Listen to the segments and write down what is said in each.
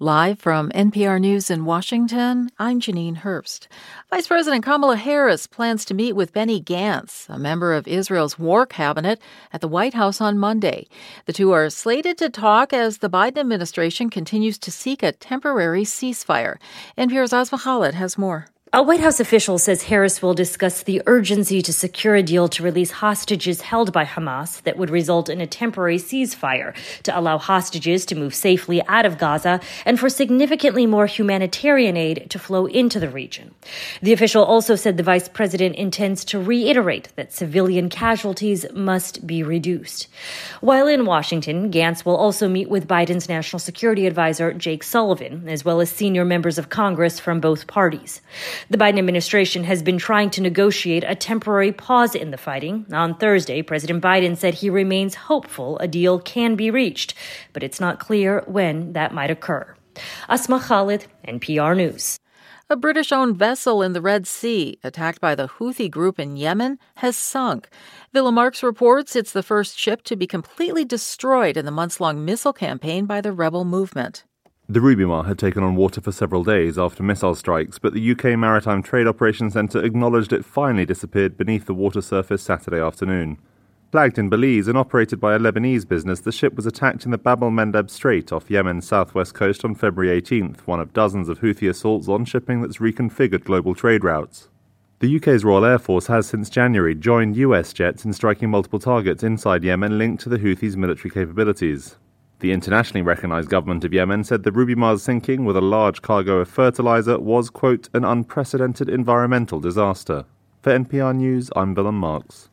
Live from NPR News in Washington, I'm Janine Herbst. Vice President Kamala Harris plans to meet with Benny Gantz, a member of Israel's war cabinet, at the White House on Monday. The two are slated to talk as the Biden administration continues to seek a temporary ceasefire. NPR's Asma Khalid has more. A White House official says Harris will discuss the urgency to secure a deal to release hostages held by Hamas that would result in a temporary ceasefire to allow hostages to move safely out of Gaza and for significantly more humanitarian aid to flow into the region. The official also said the vice president intends to reiterate that civilian casualties must be reduced. While in Washington, Gantz will also meet with Biden's national security advisor, Jake Sullivan, as well as senior members of Congress from both parties. The Biden administration has been trying to negotiate a temporary pause in the fighting. On Thursday, President Biden said he remains hopeful a deal can be reached, but it's not clear when that might occur. Asma Khalid, NPR News. A British owned vessel in the Red Sea, attacked by the Houthi group in Yemen, has sunk. Willem Marx reports it's the first ship to be completely destroyed in the months long missile campaign by the rebel movement. The Rubymar had taken on water for several days after missile strikes, but the UK Maritime Trade Operations Centre acknowledged it finally disappeared beneath the water surface Saturday afternoon. Flagged in Belize and operated by a Lebanese business, the ship was attacked in the Bab el Mandeb Strait off Yemen's southwest coast on February 18th, one of dozens of Houthi assaults on shipping that's reconfigured global trade routes. The UK's Royal Air Force has since January joined US jets in striking multiple targets inside Yemen linked to the Houthis' military capabilities. The internationally recognized government of Yemen said the Rubymar's sinking with a large cargo of fertilizer was, quote, an unprecedented environmental disaster. For NPR News, I'm Willem Marx.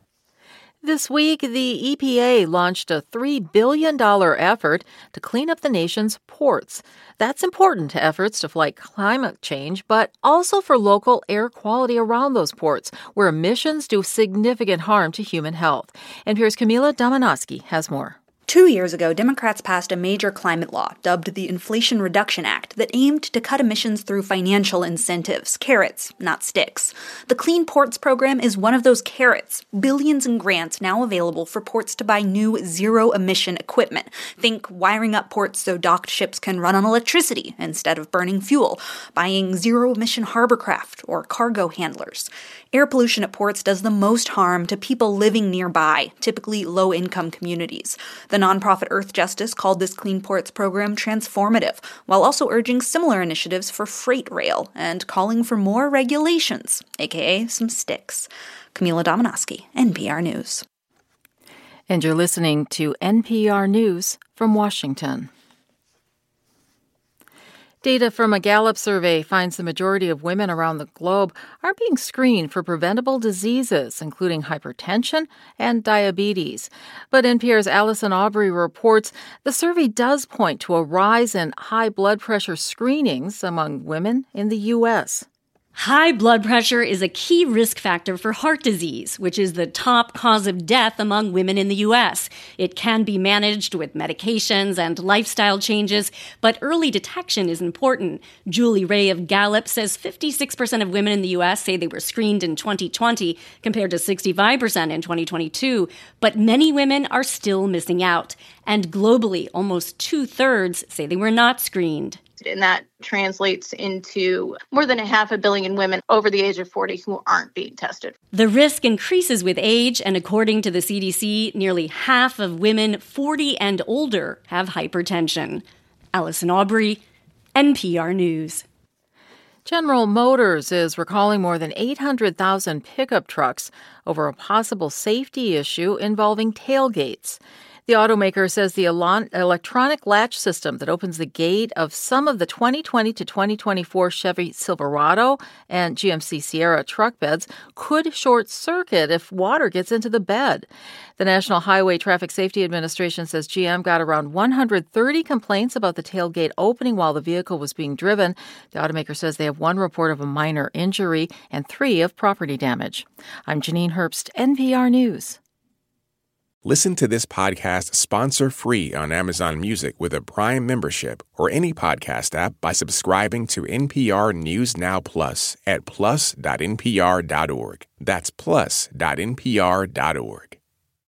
This week, the EPA launched a $3 billion effort to clean up the nation's ports. That's important to efforts to fight climate change, but also for local air quality around those ports, where emissions do significant harm to human health. And NPR's Camila Domonoske has more. Two years ago, Democrats passed a major climate law dubbed the Inflation Reduction Act that aimed to cut emissions through financial incentives, carrots, not sticks. The Clean Ports program is one of those carrots. Billions in grants now available for ports to buy new zero emission equipment. Think wiring up ports so docked ships can run on electricity instead of burning fuel, buying zero emission hovercraft or cargo handlers. Air pollution at ports does the most harm to people living nearby, typically low income communities. The nonprofit Earthjustice called this Clean Ports program transformative, while also urging similar initiatives for freight rail and calling for more regulations, aka some sticks. Camila Domonoske, NPR News. And you're listening to NPR News from Washington. Data from a Gallup survey finds the majority of women around the globe are being screened for preventable diseases, including hypertension and diabetes. But NPR's Allison Aubrey reports the survey does point to a rise in high blood pressure screenings among women in the U.S. High blood pressure is a key risk factor for heart disease, which is the top cause of death among women in the U.S. It can be managed with medications and lifestyle changes, but early detection is important. Julie Ray of Gallup says 56% of women in the U.S. say they were screened in 2020 compared to 65% in 2022, but many women are still missing out. And globally, almost two thirds say they were not screened and that translates into more than a half a billion women over the age of 40 who aren't being tested. The risk increases with age, and according to the CDC, nearly half of women 40 and older have hypertension. Allison Aubrey, NPR News. General Motors is recalling more than 800,000 pickup trucks over a possible safety issue involving tailgates. The automaker says the electronic latch system that opens the gate of some of the 2020 to 2024 Chevy Silverado and GMC Sierra truck beds could short circuit if water gets into the bed. The National Highway Traffic Safety Administration says GM got around 130 complaints about the tailgate opening while the vehicle was being driven. The automaker says they have one report of a minor injury and three of property damage. I'm Janine Herbst, NPR News. Listen to this podcast sponsor free on Amazon Music with a Prime membership or any podcast app by subscribing to NPR News Now Plus at plus.npr.org. That's plus.npr.org.